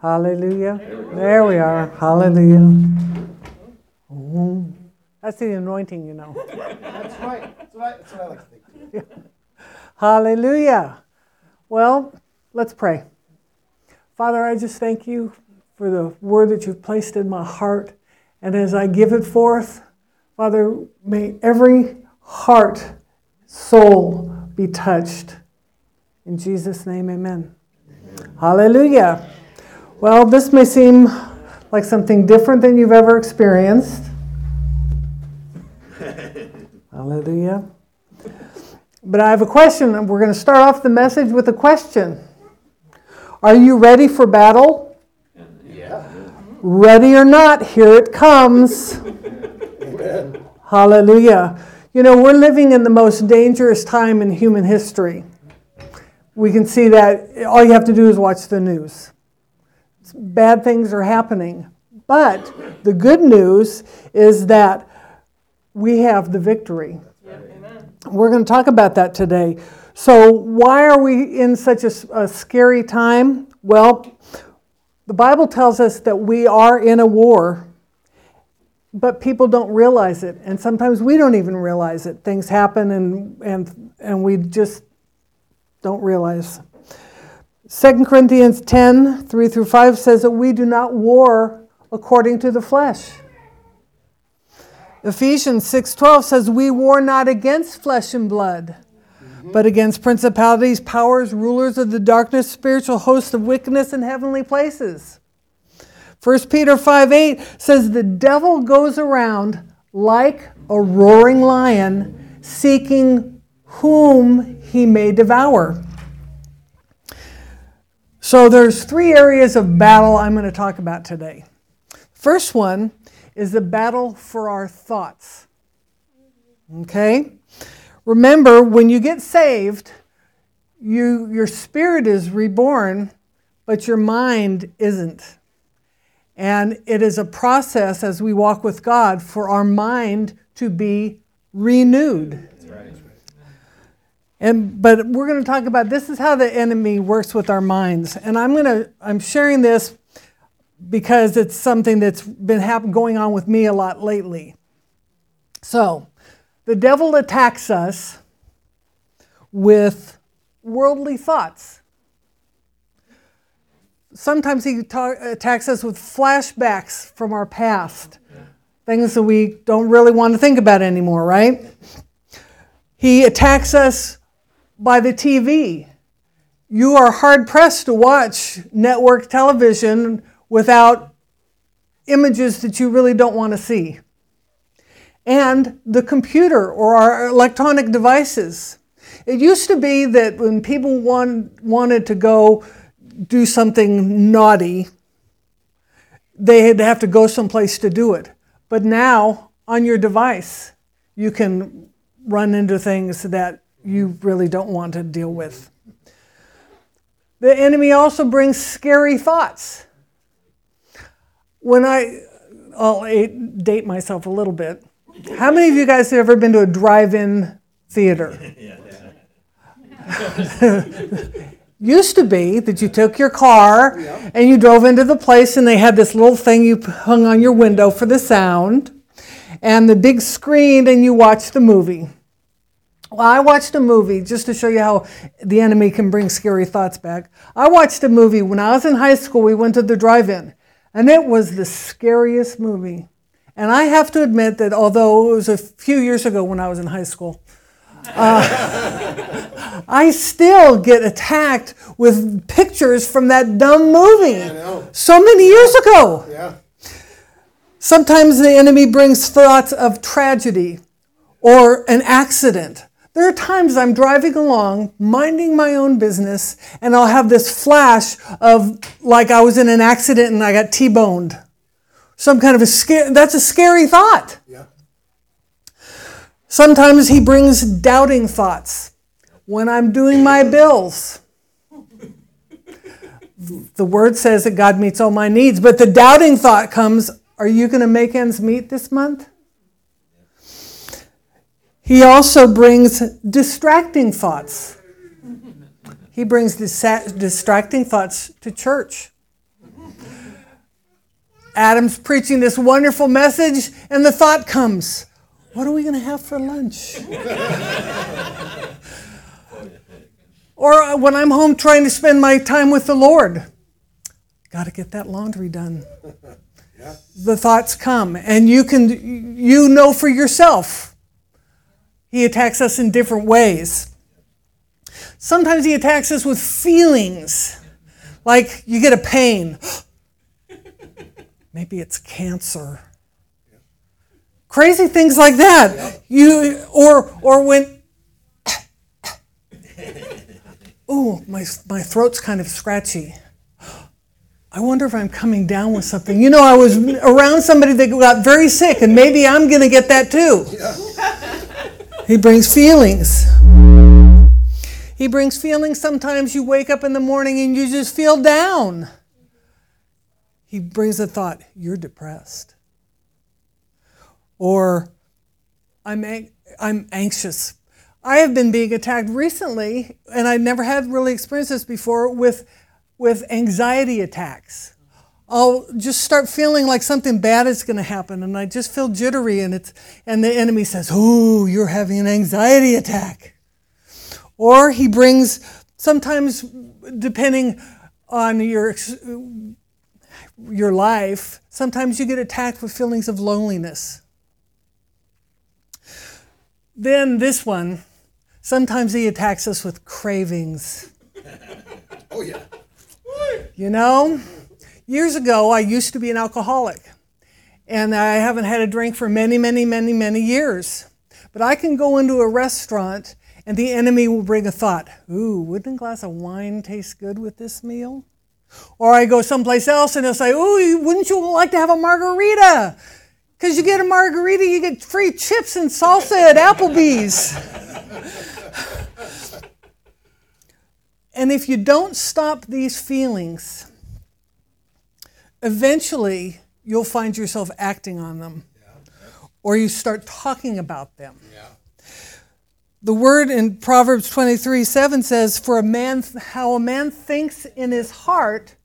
Hallelujah. There we are. Hallelujah. Mm. That's the anointing, you know. That's right. That's what I, that's what I like to think. Hallelujah. Well, let's pray. Father, I just thank you for the word that you've placed in my heart. And as I give it forth, Father, may every heart, soul be touched. In Jesus' name, amen. amen. Hallelujah. Well, this may seem like something different than you've ever experienced. Hallelujah. But I have a question. We're going to start off the message with a question. Are you ready for battle? Yeah. Ready or not, here it comes. Amen. Hallelujah. You know, we're living in the most dangerous time in human history. We can see that all you have to do is watch the news. Bad things are happening. But the good news is that we have the victory. We're going to talk about that today. So, why are we in such a, a, scary time? Well, the Bible tells us that we are in a war, but people don't realize it. And sometimes we don't even realize it. Things happen and, and, and we just don't realize. 2 Corinthians 10 3 through 5 says that we do not war according to the flesh. Ephesians 6:12 says we war not against flesh and blood, mm-hmm. but against principalities, powers, rulers of the darkness, spiritual hosts of wickedness in heavenly places. 1 Peter 5 8 says the devil goes around like a roaring lion, seeking whom he may devour. So there's three areas of battle I'm going to talk about today. First one is the battle for our thoughts. Okay? Remember, when you get saved, you, your spirit is reborn, but your mind isn't. And it is a process as we walk with God for our mind to be renewed. And but we're going to talk about this is how the enemy works with our minds. And I'm going to I'm sharing this because it's something that's been happen, going on with me a lot lately. So, the devil attacks us with worldly thoughts. Sometimes he ta- attacks us with flashbacks from our past, things that we don't really want to think about anymore, right? He attacks us by the TV. You are hard pressed to watch network television without images that you really don't want to see. And the computer or our electronic devices. It used to be that when people want, wanted to go do something naughty, they had to have to go someplace to do it. But now, on your device, you can run into things that you really don't want to deal with. The enemy also brings scary thoughts when I, I'll date myself a little bit. How many of you guys have ever been to a drive-in theater? Used to be that you took your car and you drove into the place and they had this little thing you hung on your window for the sound and the big screen and you watched the movie. Well, I watched a movie just to show you how the enemy can bring scary thoughts back. I watched a movie when I was in high school. We went to the drive in and it was the scariest movie. And I have to admit that although it was a few years ago when I was in high school, uh, I still get attacked with pictures from that dumb movie so many years ago. Yeah. Sometimes the enemy brings thoughts of tragedy or an accident there are times I'm driving along, minding my own business, and I'll have this flash of like I was in an accident and I got T-boned. Some kind of a scare, that's a scary thought. Yeah. Sometimes he brings doubting thoughts. When I'm doing my bills, the word says that God meets all my needs, but the doubting thought comes, are you going to make ends meet this month? He also brings distracting thoughts. He brings dis- distracting thoughts to church. Adam's preaching this wonderful message, and the thought comes, What are we going to have for lunch? or uh, when I'm home trying to spend my time with the Lord, got to get that laundry done. yeah. The thoughts come, and you can you know for yourself. He attacks us in different ways. Sometimes he attacks us with feelings, like you get a pain. Maybe it's cancer. Crazy things like that. You or or when Ooh, my my throat's kind of scratchy. I wonder if I'm coming down with something. You know, I was around somebody that got very sick, and maybe I'm going to get that too. Yeah. He brings feelings. He brings feelings. Sometimes you wake up in the morning and you just feel down. He brings a thought, you're depressed. Or I'm, ang- I'm anxious. I have been being attacked recently, and I never had really experienced this before, with, with anxiety attacks. I'll just start feeling like something bad is going to happen, and I just feel jittery, and, it's, and the enemy says, Oh, you're having an anxiety attack. Or he brings, sometimes depending on your your life, sometimes you get attacked with feelings of loneliness. Then this one, sometimes he attacks us with cravings. oh, yeah. You know, years ago, I used to be an alcoholic, and I haven't had a drink for many, many, many, many years. But I can go into a restaurant, and the enemy will bring a thought Ooh, wouldn't a glass of wine taste good with this meal? Or I go someplace else and they'll say, Ooh, wouldn't you like to have a margarita? Because you get a margarita, you get free chips and salsa at Applebee's. and if you don't stop these feelings, eventually you'll find yourself acting on them. Or you start talking about them. Yeah. The word in Proverbs 23 7 says, For a man, how a man thinks in his heart,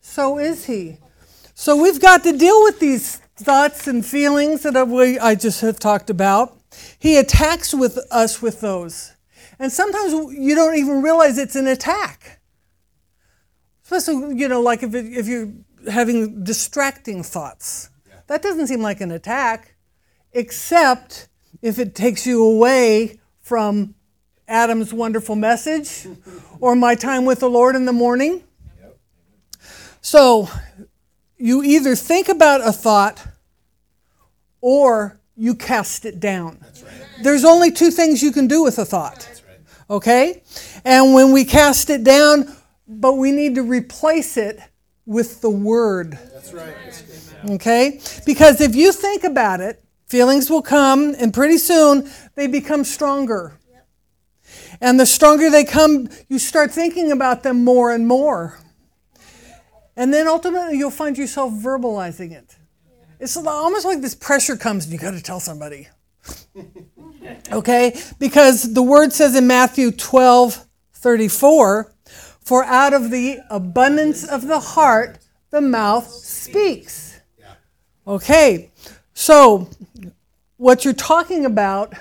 so is he. So we've got to deal with these thoughts and feelings that I just have talked about. He attacks with us with those. And sometimes you don't even realize it's an attack. Especially, you know, like if, it, if you're having distracting thoughts. That doesn't seem like an attack, except if it takes you away from Adam's wonderful message or my time with the Lord in the morning. So you either think about a thought or you cast it down. Right. There's only two things you can do with a thought. Right. Okay? And when we cast it down, but we need to replace it with the word. That's right. Okay? Because if you think about it, Feelings will come, and pretty soon they become stronger. And the stronger they come, you start thinking about them more and more. And then ultimately, you'll find yourself verbalizing it. It's almost like this pressure comes and you got to tell somebody. okay? Because the word says in Matthew 12 34, for out of the abundance of the heart, the mouth speaks. Okay, so, what you're talking about,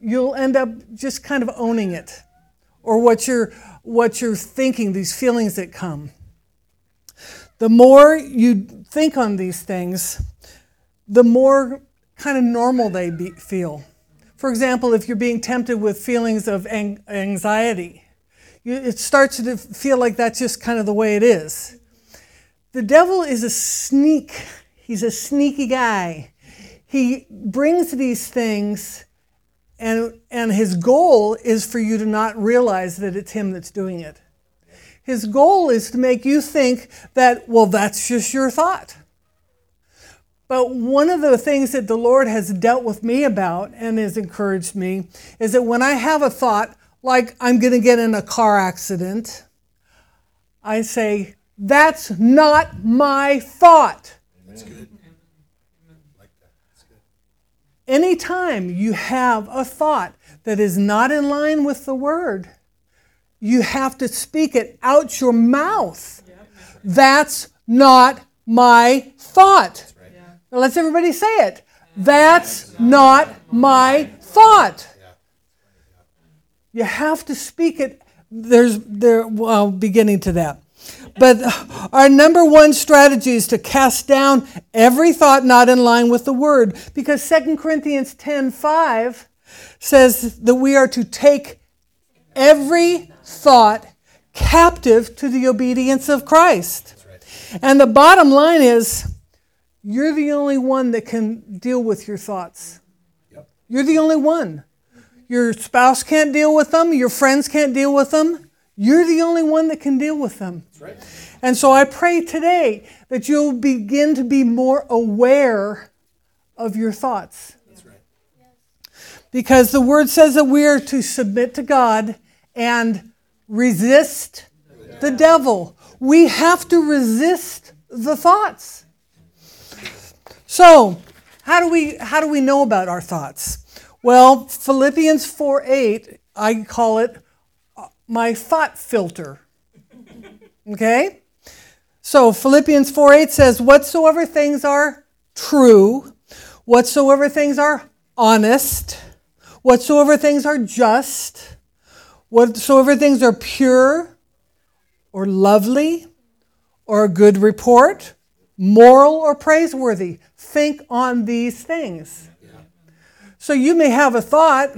you'll end up just kind of owning it, or what you're what you're thinking, these feelings that come. The more you think on these things, the more kind of normal they be, feel. For example, if you're being tempted with feelings of anxiety, it starts to feel like that's just kind of the way it is. The devil is a sneak. He's a sneaky guy he brings these things and, and his goal is for you to not realize that it's him that's doing it. His goal is to make you think that, well, that's just your thought. But one of the things that the Lord has dealt with me about and has encouraged me is that when I have a thought, like I'm going to get in a car accident, I say, that's not my thought. That's good. Anytime you have a thought that is not in line with the word, you have to speak it out your mouth. That's not my thought. Now let's everybody say it. That's not my thought. You have to speak it. There's there well beginning to that. But our number one strategy is to cast down every thought not in line with the word. Because 2 Corinthians 10 5 says that we are to take every thought captive to the obedience of Christ. And the bottom line is you're the only one that can deal with your thoughts. Yep. You're the only one. Your spouse can't deal with them, your friends can't deal with them. You're the only one that can deal with them. That's right. And so I pray today that you'll begin to be more aware of your thoughts. That's right. Because the word says that we are to submit to God and resist the devil. We have to resist the thoughts. So, how do we how do we know about our thoughts? Well, Philippians 4 8, I call it uh, my thought filter. Okay? So Philippians 4 8 says, Whatsoever things are true, whatsoever things are honest, whatsoever things are just, whatsoever things are pure or lovely or a good report, moral or praiseworthy, think on these things. So you may have a thought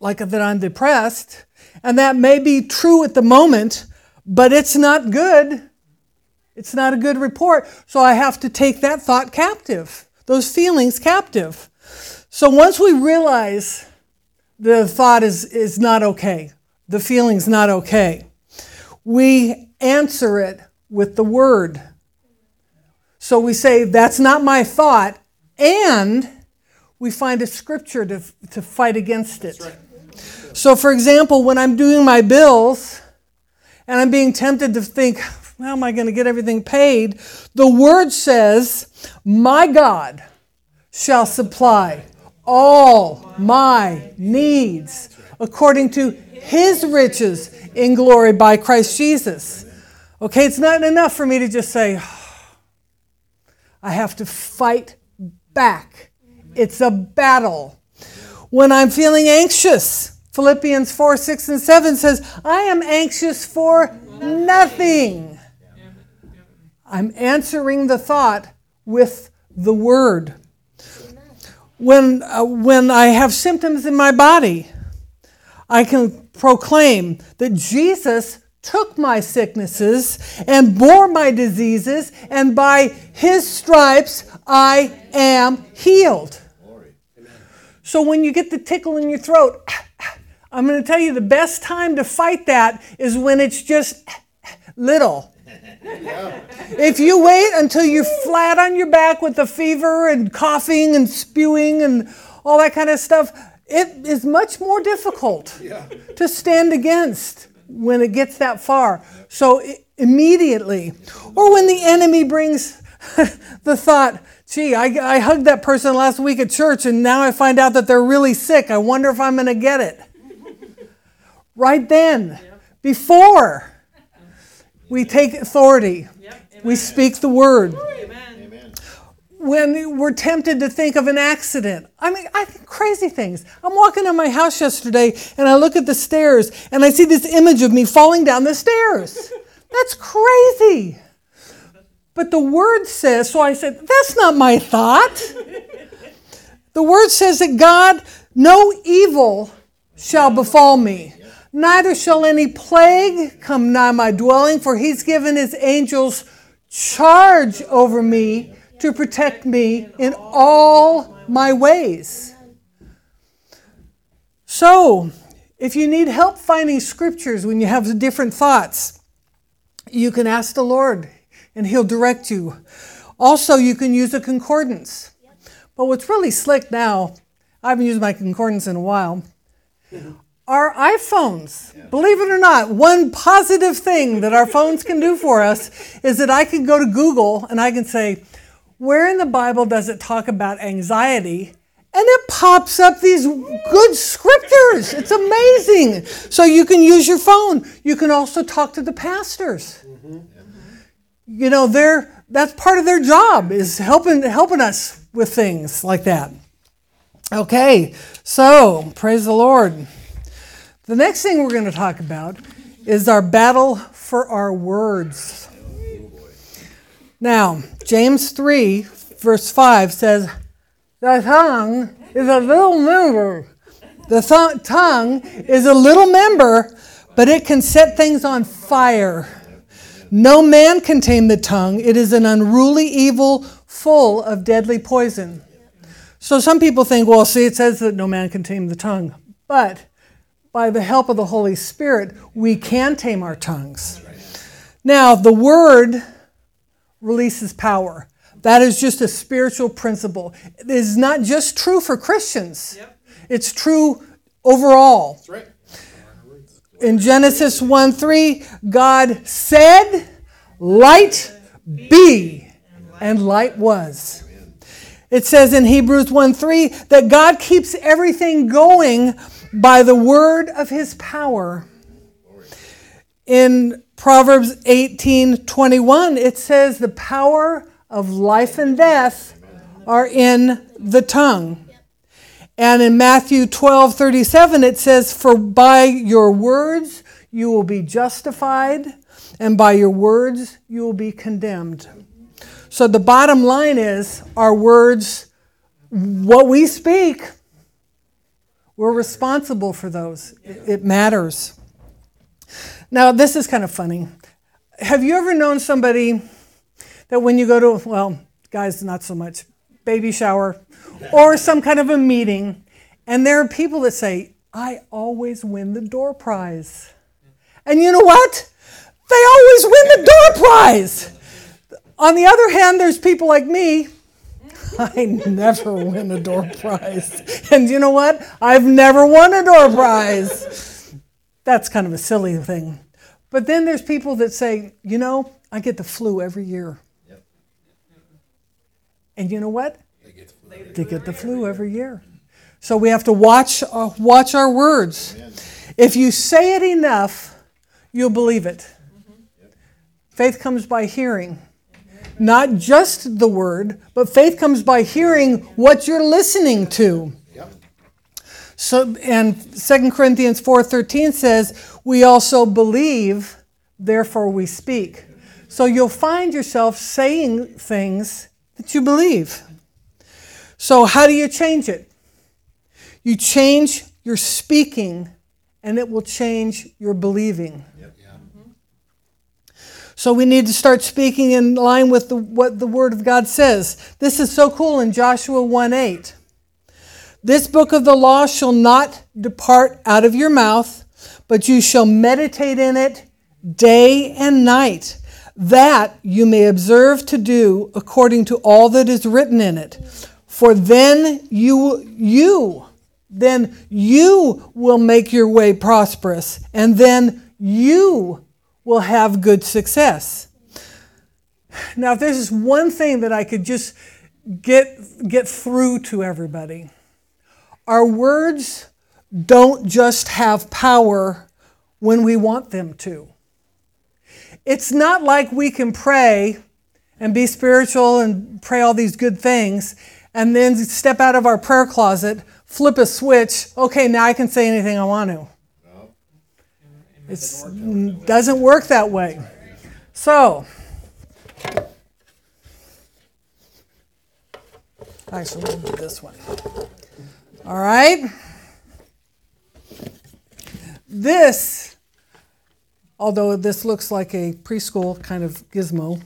like that I'm depressed, and that may be true at the moment, but it's not good. It's not a good report. So I have to take that thought captive, those feelings captive. So once we realize the thought is, is not okay, the feeling's not okay, we answer it with the word. So we say, That's not my thought, and we find a scripture to, to fight against it. So, for example, when I'm doing my bills and I'm being tempted to think, how am I going to get everything paid? The word says, My God shall supply all my needs according to his riches in glory by Christ Jesus. Okay, it's not enough for me to just say, I have to fight back. It's a battle. When I'm feeling anxious, Philippians 4 6 and 7 says, I am anxious for nothing. I'm answering the thought with the word. When, uh, when I have symptoms in my body, I can proclaim that Jesus took my sicknesses and bore my diseases, and by his stripes I am healed. So when you get the tickle in your throat, I'm going to tell you the best time to fight that is when it's just little. If you wait until you're flat on your back with the fever and coughing and spewing and all that kind of stuff, it is much more difficult Yeah. to stand against when it gets that far. So immediately, or when the enemy brings the thought, gee, I, I hugged that person last week at church and now I find out that they're really sick. I wonder if I'm going to get it. right then, before we take authority, we speak the word Amen. when we're tempted to think of an accident. I mean, I think crazy things. I'm walking on my house yesterday and I look at the stairs and I see this image of me falling down the stairs. That's crazy. But the word says, so I said, that's not my thought. The word says that God, no evil shall befall me. Neither shall any plague come nigh my dwelling, for he's given his angels charge over me to protect me in all my ways. So, if you need help finding scriptures when you have different thoughts, you can ask the Lord and He'll direct you. Also, you can use a concordance. But what's really slick now, I haven't used my concordance in a while, our iPhones. Believe it or not, one positive thing that our phones can do for us is that I can go to Google and I can say, where in the Bible does it talk about anxiety? And it pops up these good scriptures. It's amazing. So you can use your phone. You can also talk to the pastors. Mm-hmm. You know, they're that's part of their job is helping helping us with things like that. Okay, so praise the Lord. The next thing we're going to talk about is our battle for our words. Now, James 3, verse 5 says, The tongue is a little member. The th- tongue is a little member, but it can set things on fire. No man can tame the tongue. It is an unruly evil full of deadly poison. So some people think, well, see, it says that no man can tame the tongue. But by the help of the Holy Spirit, we can tame our tongues. Now, the word releases power. That is just a spiritual principle. It is not just true for Christians, yep. it's true overall. That's right in Genesis 1 3, God said, Light be, and light was. It says in Hebrews 1 3 that God keeps everything going by the word of his power. In Proverbs 18 21, it says, The power of life and death are in the tongue. And in Matthew 12 37, it says, For by your words you will be justified, and by your words you will be condemned. So the bottom line is our words, what we speak, we're responsible for those. It matters. Now, this is kind of funny. Have you ever known somebody that when you go to, well, guys, not so much, baby shower, or some kind of a meeting, and there are people that say, I always win the door prize. And you know what? They always win the door prize. On the other hand, there's people like me. I never win a door prize. And you know what? I've never won a door prize. That's kind of a silly thing. But then there's people that say, you know, I get the flu every year. Yep. And you know what? They get the flu every year. So we have to watch, uh, watch our words. Amen. If you say it enough, you'll believe it. Mm-hmm. Faith comes by hearing. Not just the word, but faith comes by hearing what you're listening to. So and 2 Corinthians 4:13 says, "We also believe, therefore we speak." So you'll find yourself saying things that you believe. So, how do you change it? You change your speaking, and it will change your believing. Yep. Mm-hmm. So we need to start speaking in line with the, what the Word of God says. This is so cool in Joshua 1 8. This book of the law shall not depart out of your mouth, but you shall meditate in it day and night, that you may observe to do according to all that is written in it. For then you, you, then you will make your way prosperous, and then you will have good success. Now, if there's one thing that I could just get, get through to everybody, our words don't just have power when we want them to. It's not like we can pray and be spiritual and pray all these good things and then step out of our prayer closet, flip a switch, okay, now I can say anything I want to. It doesn't work that way. So, actually, we'll do this one. All right. This, although this looks like a preschool kind of gizmo,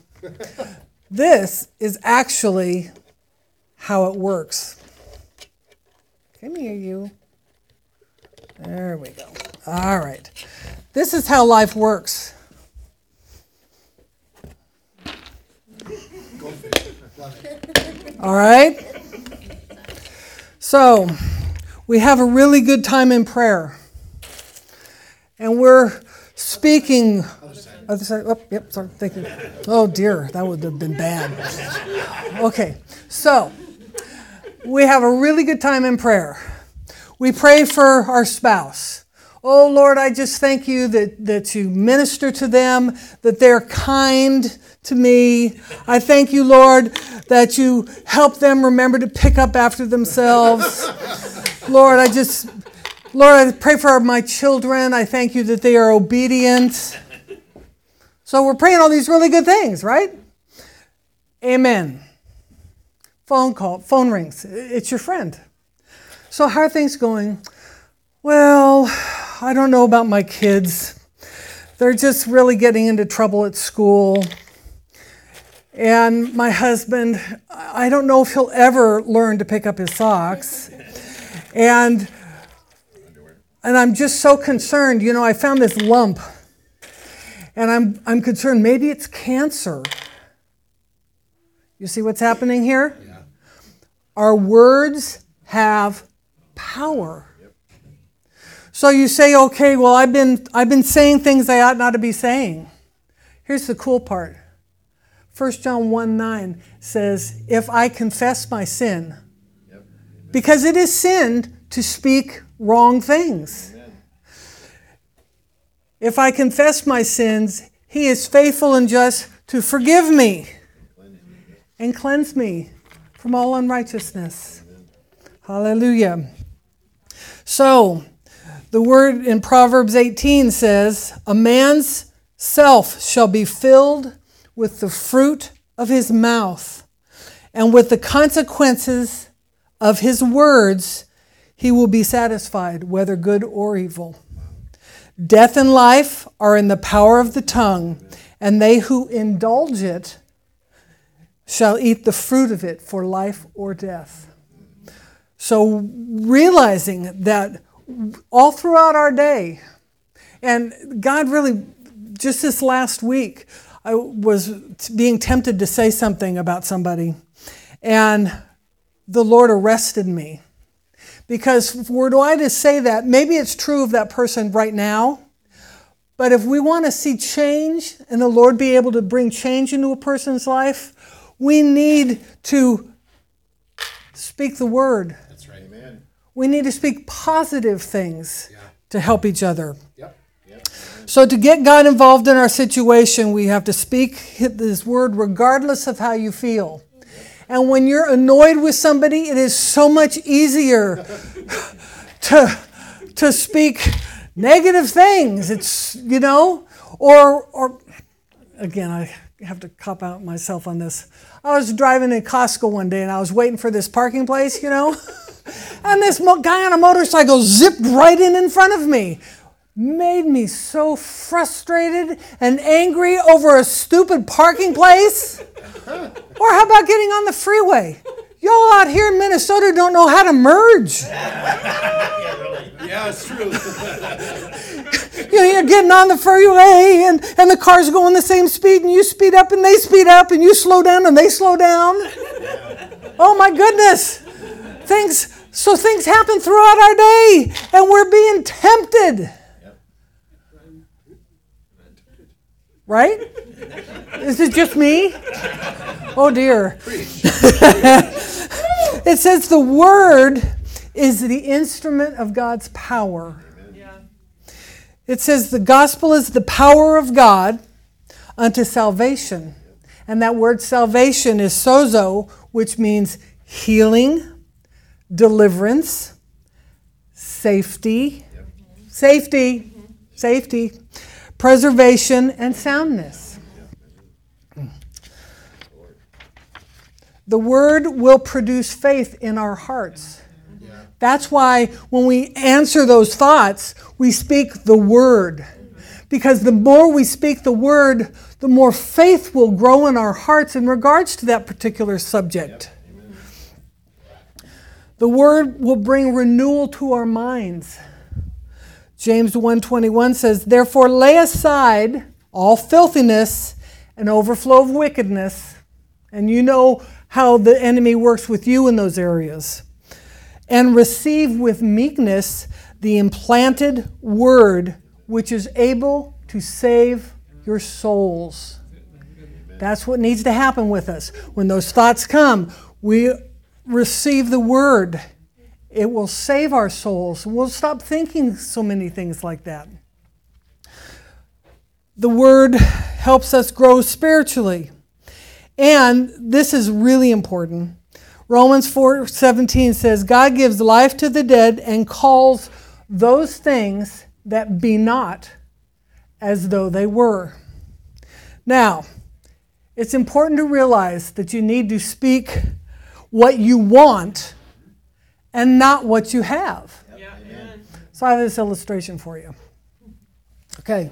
this is actually how it works. Come here, you. There we go. All right. This is how life works. All right? So, we have a really good time in prayer. And we're speaking. Other side. Oh, yep, sorry. Thank you. Oh, dear. That would have been bad. Okay. So, we have a really good time in prayer. We pray for our spouse. Oh Lord, I just thank you that, that you minister to them, that they're kind to me. I thank you, Lord, that you help them remember to pick up after themselves. Lord, I just, Lord, I pray for my children. I thank you that they are obedient. So we're praying all these really good things, right? Amen. Phone call, phone rings. It's your friend. So, how are things going? Well, I don't know about my kids. They're just really getting into trouble at school. And my husband, I don't know if he'll ever learn to pick up his socks. And and I'm just so concerned. You know, I found this lump. And I'm I'm concerned maybe it's cancer. You see what's happening here? Our words have power. So you say, okay, well, I've been, I've been saying things I ought not to be saying. Here's the cool part 1 John 1 9 says, If I confess my sin, yep. because it is sin to speak wrong things. Amen. If I confess my sins, he is faithful and just to forgive me and cleanse me from all unrighteousness. Hallelujah. So, the word in Proverbs 18 says, A man's self shall be filled with the fruit of his mouth, and with the consequences of his words he will be satisfied, whether good or evil. Death and life are in the power of the tongue, and they who indulge it shall eat the fruit of it for life or death. So, realizing that all throughout our day. And God really, just this last week, I was being tempted to say something about somebody, and the Lord arrested me. Because were do I to say that, maybe it's true of that person right now, but if we want to see change and the Lord be able to bring change into a person's life, we need to speak the word That's right. Amen. we need to speak positive things yeah. to help each other. Yep. Yep. So, to get God involved in our situation, we have to speak His word regardless of how you feel. And when you're annoyed with somebody, it is so much easier to, to speak negative things. It's, you know, or, or again, I have to cop out myself on this. I was driving in Costco one day and I was waiting for this parking place, you know. And this guy on a motorcycle zipped right in in front of me. Made me so frustrated and angry over a stupid parking place. Or how about getting on the freeway? Y'all out here in Minnesota don't know how to merge. yeah, it's true. you know, you're getting on the freeway and, and the cars going the same speed and you speed up and they speed up and you slow down and they slow down. Oh my goodness. Things so things happen throughout our day, and we're being tempted. Right? Is it just me? Oh dear. it says the word is the instrument of God's power. It says the gospel is the power of God unto salvation. And that word salvation is sozo, which means healing, deliverance, safety, safety, safety, preservation, and soundness. The word will produce faith in our hearts. That's why when we answer those thoughts, we speak the word. Because the more we speak the word, the more faith will grow in our hearts in regards to that particular subject. The word will bring renewal to our minds. James 1:21 says, "Therefore lay aside all filthiness and overflow of wickedness." And you know how the enemy works with you in those areas. And receive with meekness the implanted word which is able to save your souls. That's what needs to happen with us. When those thoughts come, we receive the word, it will save our souls. We'll stop thinking so many things like that. the word helps us grow spiritually. And this is really important. Romans 4:17 says God gives life to the dead and calls those things that be not as though they were. Now, it's important to realize that you need to speak what you want and not what you have. So I have this illustration for you. Okay.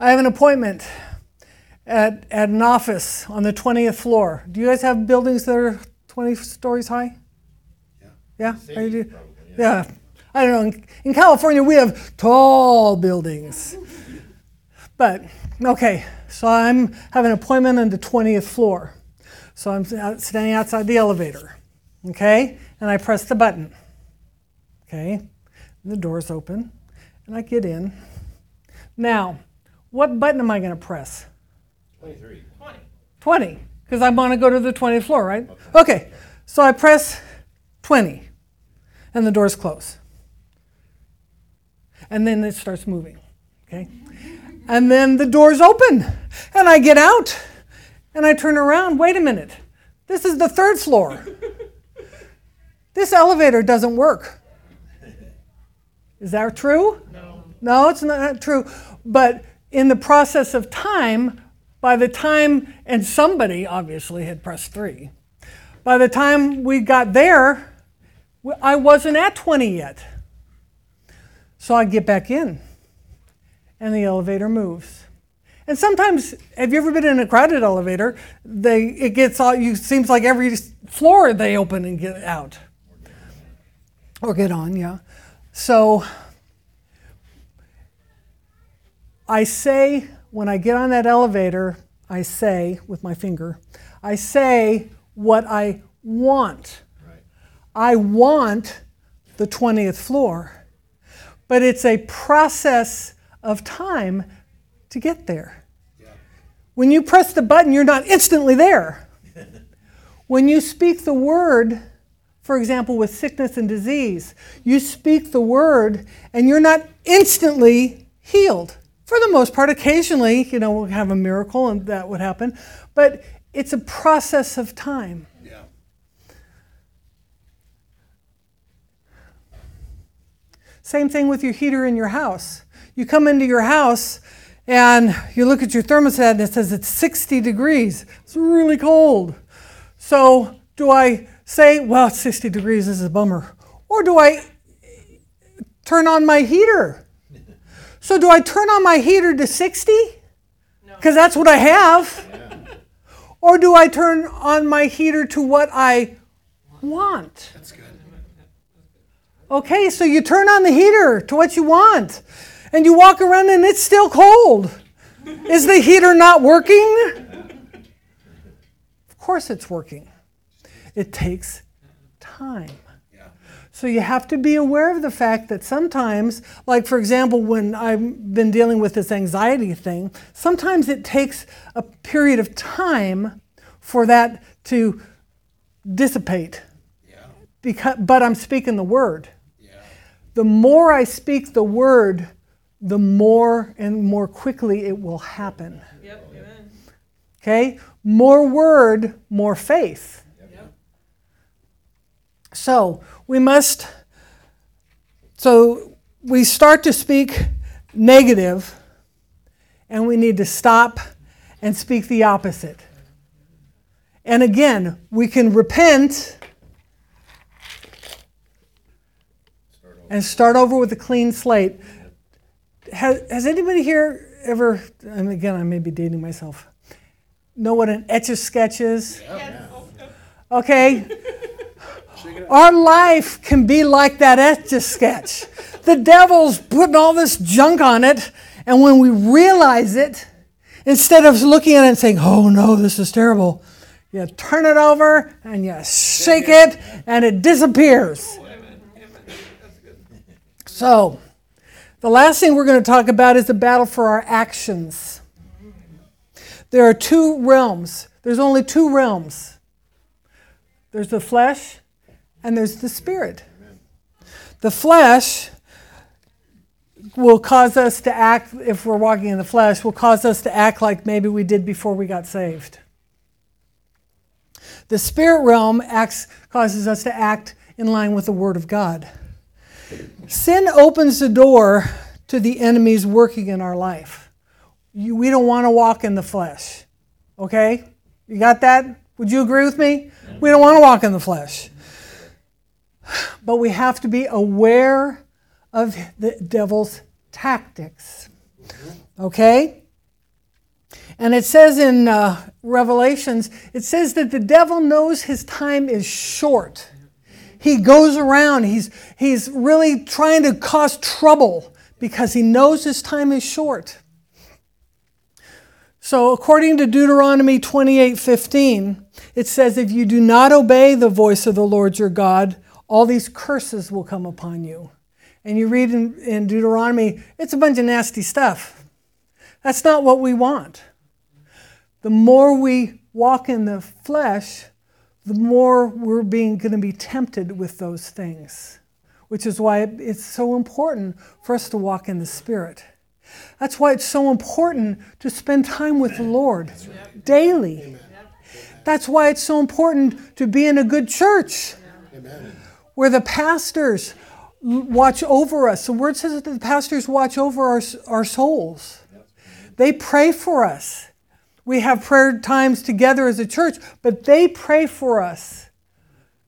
I have an appointment at, at an office on the 20th floor. Do you guys have buildings that are 20 stories high? Yeah. Yeah? Are you- yeah. I don't know. In, in California, we have tall buildings. But, okay, so I'm having an appointment on the 20th floor. So I'm standing outside the elevator, okay? And I press the button, okay? And the door's open, and I get in. Now, what button am I going to press? 23. 20, because I want to go to the 20th floor, right? Okay, so I press 20, and the doors close. And then it starts moving, okay? And then the doors open, and I get out, and I turn around. Wait a minute, this is the third floor. This elevator doesn't work. Is that true? No. No, it's not true. But in the process of time, by the time, and somebody obviously had pressed three, by the time we got there, I wasn't at 20 yet. So I get back in, and the elevator moves. And sometimes, have you ever been in a crowded elevator? They it gets all. You seems like every floor they open and get out, or get on. Yeah. So I say, when I get on that elevator, I say with my finger, I say what I want. I want the 20th floor. But it's a process of time to get there. When you press the button, you're not instantly there. when you speak the word, for example, with sickness and disease, you speak the word and you're not instantly healed. For the most part, occasionally, you know, we'll have a miracle and that would happen, but it's a process of time. Same thing with your heater in your house. You come into your house and you look at your thermostat and it says it's 60 degrees. It's really cold. So, do I say, well, it's 60 degrees, this is a bummer? Or do I turn on my heater? So, do I turn on my heater to 60? Because that's what I have. Or do I turn on my heater to what I want? That's good. Okay, so you turn on the heater to what you want, and you walk around and it's still cold. Is the heater not working? Of course it's working. It takes time. So you have to be aware of the fact that sometimes, like for example, when I've been dealing with this anxiety thing, sometimes it takes a period of time for that to dissipate. Yeah. Because, but I'm speaking the word. The more I speak the word, the more and more quickly it will happen. Yep, amen. Okay? More word, more faith. Yep. So we must, so we start to speak negative, and we need to stop and speak the opposite. And again, we can repent and start over with a clean slate. Has, has anybody here ever, and again, I may be dating myself, know what an etch a sketch is? Okay? Our life can be like that etch a sketch. The devil's putting all this junk on it, and when we realize it, instead of looking at it and saying, oh no, this is terrible, you turn it over and you shake it, and it disappears. So, the last thing we're going to talk about is the battle for our actions. There are two realms. There's only two realms. There's the flesh and there's the spirit. The flesh will cause us to act, if we're walking in the flesh, will cause us to act like maybe we did before we got saved. The spirit realm acts, causes us to act in line with the Word of God. Sin opens the door to the enemies working in our life. You, we don't want to walk in the flesh. Okay? You got that? Would you agree with me? We don't want to walk in the flesh. But we have to be aware of the devil's tactics. Okay? And it says in uh, Revelations, it says that the devil knows his time is short. He goes around, he's, he's really trying to cause trouble because he knows his time is short. So, according to Deuteronomy 28 15, it says, If you do not obey the voice of the Lord your God, all these curses will come upon you. And you read in, in Deuteronomy, it's a bunch of nasty stuff. That's not what we want. The more we walk in the flesh, the more we're being going to be tempted with those things, which is why it's so important for us to walk in the Spirit. That's why it's so important to spend time with the Lord right. daily. Amen. That's why it's so important to be in a good church Amen. where the pastors watch over us. The word says that the pastors watch over our, our souls, they pray for us. We have prayer times together as a church, but they pray for us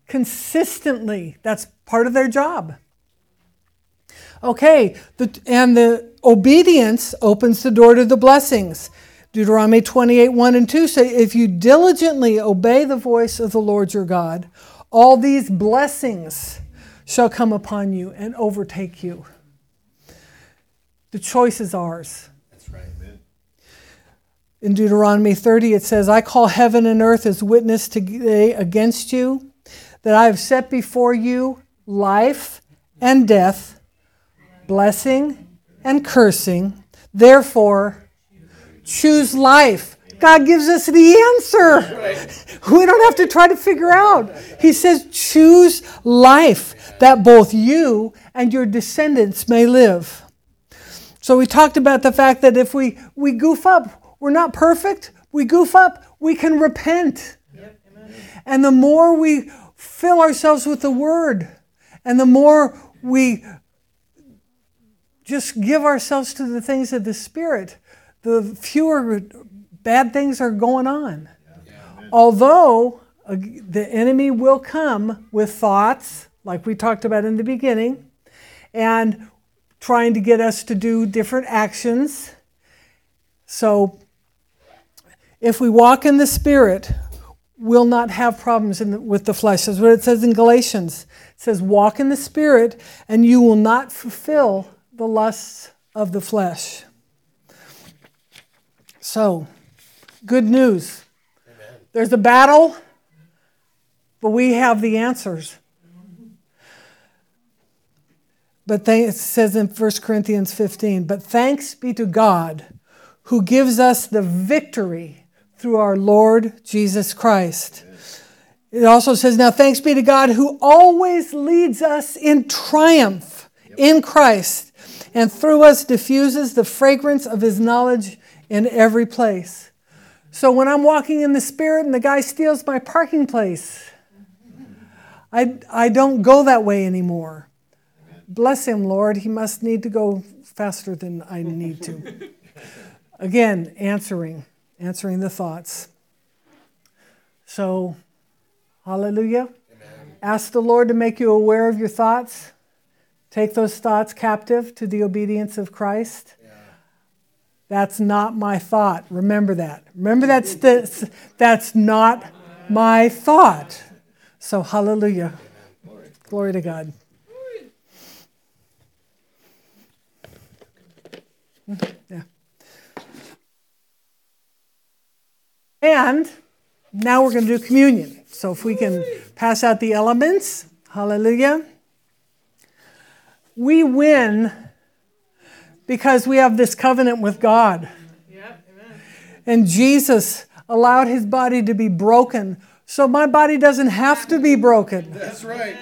consistently. That's part of their job. Okay, the, and the obedience opens the door to the blessings. Deuteronomy 28 1 and 2 say, If you diligently obey the voice of the Lord your God, all these blessings shall come upon you and overtake you. The choice is ours. In Deuteronomy 30, it says, I call heaven and earth as witness today against you, that I have set before you life and death, blessing and cursing. Therefore, choose life. God gives us the answer. Right. We don't have to try to figure out. He says, choose life that both you and your descendants may live. So we talked about the fact that if we, we goof up, we're not perfect, we goof up, we can repent. Yep. And the more we fill ourselves with the word, and the more we just give ourselves to the things of the Spirit, the fewer bad things are going on. Yeah. Although uh, the enemy will come with thoughts, like we talked about in the beginning, and trying to get us to do different actions. So, if we walk in the Spirit, we'll not have problems the, with the flesh. That's what it says in Galatians. It says, Walk in the Spirit, and you will not fulfill the lusts of the flesh. So, good news. Amen. There's a battle, but we have the answers. But it says in 1 Corinthians 15, but thanks be to God who gives us the victory through our Lord Jesus Christ. It also says, Now thanks be to God who always leads us in triumph in Christ and through us diffuses the fragrance of his knowledge in every place. So when I'm walking in the Spirit and the guy steals my parking place, I, I don't go that way anymore. Bless him, Lord. He must need to go faster than I need to. Again, answering, answering the thoughts. So, hallelujah. Amen. Ask the Lord to make you aware of your thoughts. Take those thoughts captive to the obedience of Christ. Yeah. That's not my thought. Remember that. Remember that's the, that's not my thought. So hallelujah. Glory. Glory to God. Yeah. And now we're going to do communion. So if we can pass out the elements, hallelujah we win because we have this covenant with God. Yeah, and Jesus allowed his body to be broken, so my body doesn't have to be broken. That's right.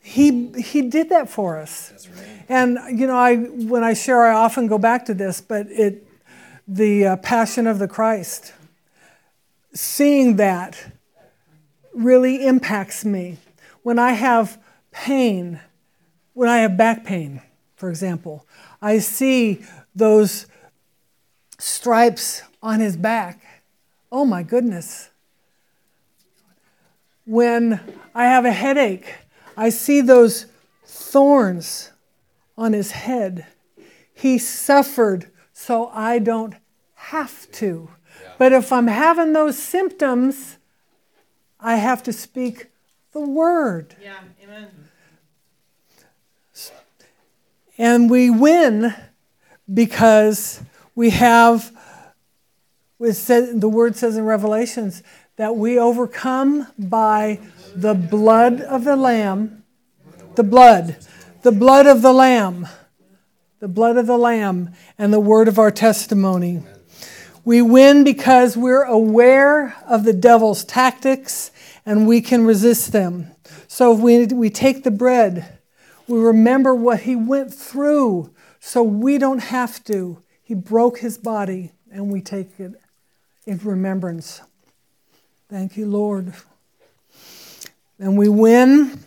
He, he did that for us. That's right. And, you know, I, when I share, I often go back to this, but it, the uh, Passion of the Christ, seeing that really impacts me. When I have pain, when I have back pain, for example, I see those stripes on his back. Oh my goodness. When I have a headache, I see those thorns on his head. He suffered so I don't have to. But if I'm having those symptoms, I have to speak the word. Yeah, amen. And we win because we have, said, the word says in Revelations, that we overcome by the blood of the Lamb, the blood, the blood of the Lamb, the blood of the Lamb, and the word of our testimony. We win because we're aware of the devil's tactics and we can resist them. So if we, we take the bread, we remember what he went through so we don't have to. He broke his body and we take it in remembrance. Thank you, Lord. And we win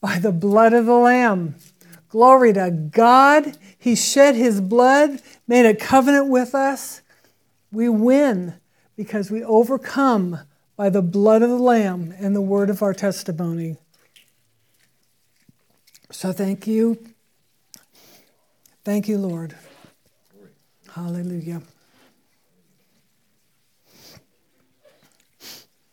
by the blood of the Lamb. Glory to God. He shed his blood, made a covenant with us. We win because we overcome by the blood of the Lamb and the word of our testimony. So thank you. Thank you, Lord. Hallelujah.